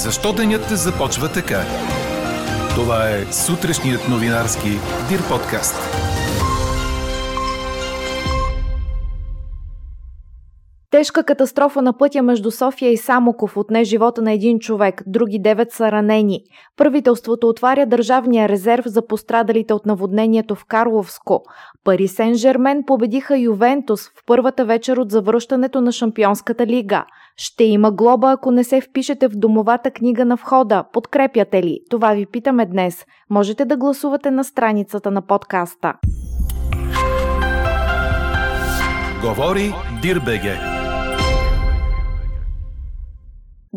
Защо денят започва така? Това е сутрешният новинарски Дир подкаст. Тежка катастрофа на пътя между София и Самоков отне живота на един човек, други девет са ранени. Правителството отваря държавния резерв за пострадалите от наводнението в Карловско. Пари Сен Жермен победиха Ювентус в първата вечер от завръщането на Шампионската лига. Ще има глоба, ако не се впишете в домовата книга на входа. Подкрепяте ли? Това ви питаме днес. Можете да гласувате на страницата на подкаста. Говори Дирбеге.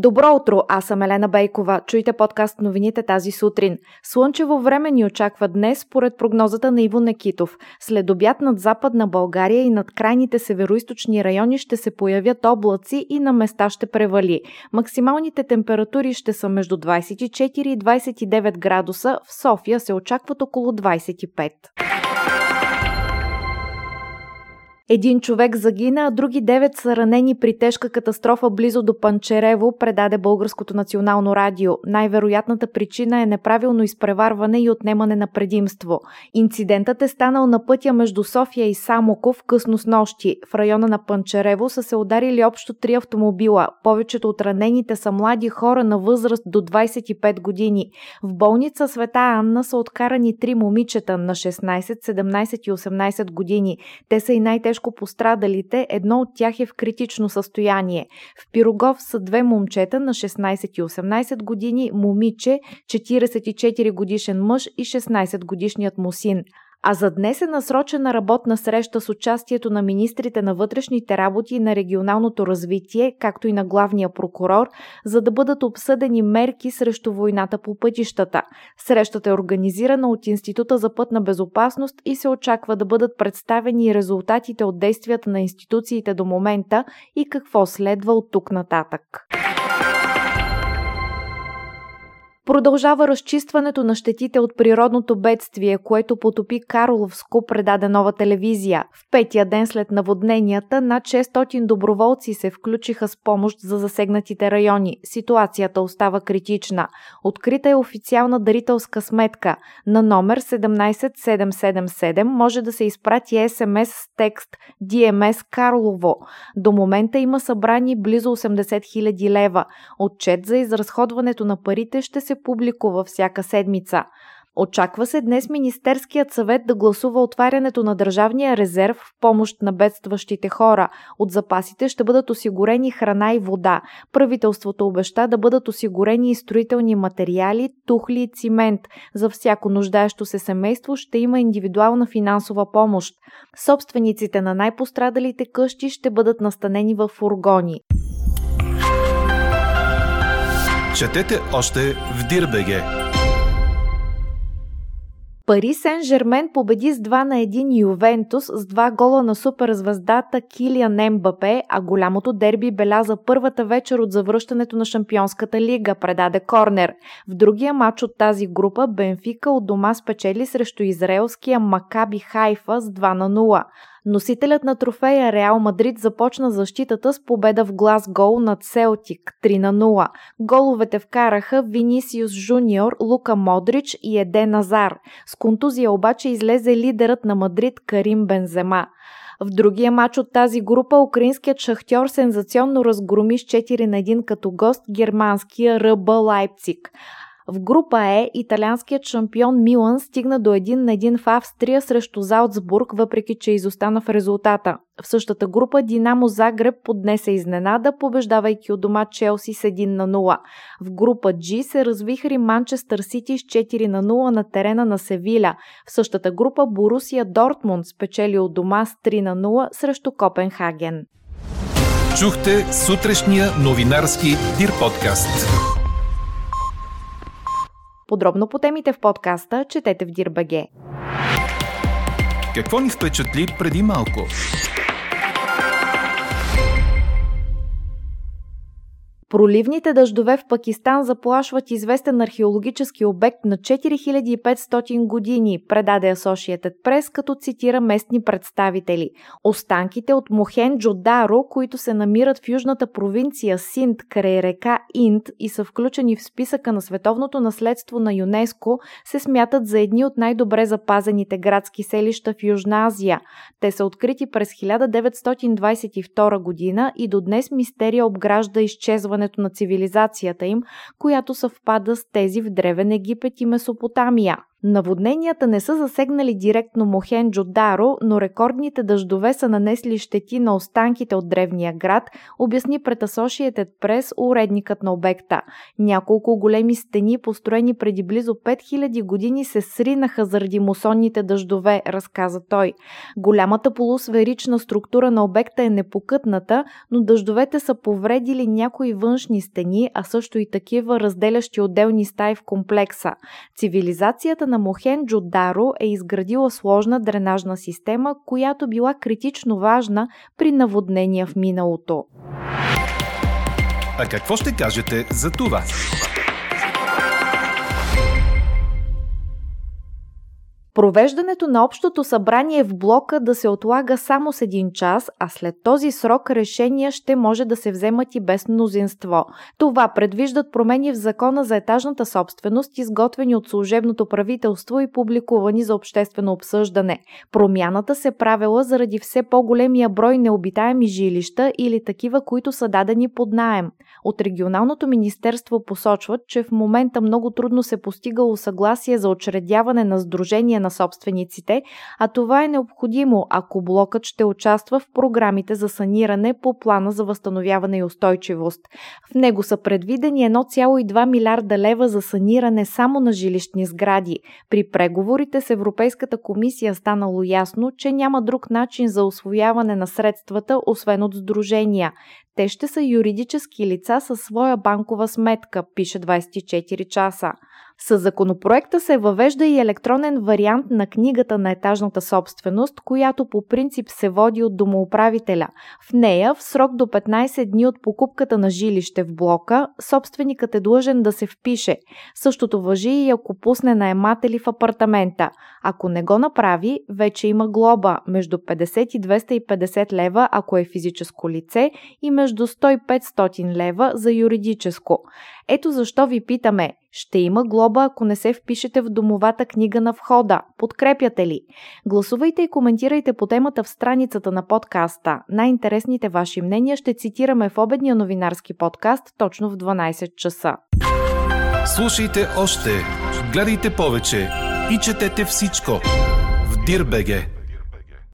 Добро утро, аз съм Елена Бейкова. Чуйте подкаст новините тази сутрин. Слънчево време ни очаква днес, според прогнозата на Иво Некитов. След обяд над западна България и над крайните североисточни райони ще се появят облаци и на места ще превали. Максималните температури ще са между 24 и 29 градуса, в София се очакват около 25. Един човек загина, а други девет са ранени при тежка катастрофа близо до Панчерево, предаде Българското национално радио. Най-вероятната причина е неправилно изпреварване и отнемане на предимство. Инцидентът е станал на пътя между София и Самоков късно с нощи. В района на Панчерево са се ударили общо три автомобила. Повечето от ранените са млади хора на възраст до 25 години. В болница Света Анна са откарани три момичета на 16, 17 и 18 години. Те са и най-тежко тежко пострадалите, едно от тях е в критично състояние. В Пирогов са две момчета на 16 и 18 години, момиче, 44 годишен мъж и 16 годишният му син. А за днес е насрочена работна среща с участието на министрите на вътрешните работи и на регионалното развитие, както и на главния прокурор, за да бъдат обсъдени мерки срещу войната по пътищата. Срещата е организирана от Института за пътна безопасност и се очаква да бъдат представени резултатите от действията на институциите до момента и какво следва от тук нататък. Продължава разчистването на щетите от природното бедствие, което потопи Карловско, предаде нова телевизия. В петия ден след наводненията над 600 доброволци се включиха с помощ за засегнатите райони. Ситуацията остава критична. Открита е официална дарителска сметка. На номер 17777 може да се изпрати СМС с текст DMS Карлово. До момента има събрани близо 80 000 лева. Отчет за изразходването на парите ще се се публикува всяка седмица. Очаква се днес Министерският съвет да гласува отварянето на държавния резерв в помощ на бедстващите хора. От запасите ще бъдат осигурени храна и вода. Правителството обеща да бъдат осигурени и строителни материали, тухли и цимент. За всяко нуждаещо се семейство ще има индивидуална финансова помощ. Собствениците на най-пострадалите къщи ще бъдат настанени в фургони. Четете още в Дирбеге. Пари Сен Жермен победи с 2 на 1 Ювентус с два гола на суперзвездата Килиан Мбапе, а голямото дерби беляза първата вечер от завръщането на Шампионската лига, предаде Корнер. В другия матч от тази група Бенфика от дома спечели срещу израелския Макаби Хайфа с 2 на 0. Носителят на трофея Реал Мадрид започна защитата с победа в глас гол над Селтик 3 на 0. Головете вкараха Винисиус Жуниор, Лука Модрич и Еде Назар. С контузия обаче излезе лидерът на Мадрид Карим Бензема. В другия матч от тази група украинският шахтьор сензационно разгроми с 4 на 1 като гост германския РБ Лайпциг. В група Е италианският шампион Милан стигна до 1 на 1 в Австрия срещу Залцбург, въпреки че изостана в резултата. В същата група Динамо Загреб поднесе изненада, побеждавайки от дома Челси с 1 на 0. В група G се развихри Манчестър Сити с 4 на 0 на терена на Севиля. В същата група Борусия Дортмунд спечели от дома с 3 на 0 срещу Копенхаген. Чухте сутрешния новинарски Дир подкаст. Подробно по темите в подкаста четете в Дирбаге. Какво ни впечатли преди малко? Проливните дъждове в Пакистан заплашват известен археологически обект на 4500 години, предаде Associated Press, като цитира местни представители. Останките от Мохенджо Даро, които се намират в южната провинция Синд край река Инд и са включени в списъка на световното наследство на ЮНЕСКО, се смятат за едни от най-добре запазените градски селища в Южна Азия. Те са открити през 1922 година и до днес мистерия обгражда изчезването на цивилизацията им, която съвпада с тези в Древен Египет и Месопотамия. Наводненията не са засегнали директно Мохенджо Даро, но рекордните дъждове са нанесли щети на останките от древния град, обясни пред Associated Press уредникът на обекта. Няколко големи стени, построени преди близо 5000 години, се сринаха заради мусонните дъждове, разказа той. Голямата полусферична структура на обекта е непокътната, но дъждовете са повредили някои външни стени, а също и такива разделящи отделни стаи в комплекса. Цивилизацията на Мохенджо Даро е изградила сложна дренажна система, която била критично важна при наводнения в миналото. А какво ще кажете за това? Провеждането на общото събрание в блока да се отлага само с един час, а след този срок решения ще може да се вземат и без мнозинство. Това предвиждат промени в закона за етажната собственост, изготвени от служебното правителство и публикувани за обществено обсъждане. Промяната се правила заради все по-големия брой необитаеми жилища или такива, които са дадени под наем. От регионалното министерство посочват, че в момента много трудно се постигало съгласие за учредяване на сдружение на собствениците, а това е необходимо, ако блокът ще участва в програмите за саниране по плана за възстановяване и устойчивост. В него са предвидени 1,2 милиарда лева за саниране само на жилищни сгради. При преговорите с Европейската комисия станало ясно, че няма друг начин за освояване на средствата, освен от сдружения. Те ще са юридически лица със своя банкова сметка, пише 24 часа. С законопроекта се въвежда и електронен вариант на книгата на етажната собственост, която по принцип се води от домоуправителя. В нея, в срок до 15 дни от покупката на жилище в блока, собственикът е длъжен да се впише. Същото въжи и ако пусне наематели в апартамента. Ако не го направи, вече има глоба между 50 и 250 лева, ако е физическо лице, и между 100 и 500 лева за юридическо. Ето защо ви питаме, ще има глоба, ако не се впишете в домовата книга на входа. Подкрепяте ли? Гласувайте и коментирайте по темата в страницата на подкаста. Най-интересните ваши мнения ще цитираме в обедния новинарски подкаст точно в 12 часа. Слушайте още, гледайте повече и четете всичко в Дирбеге.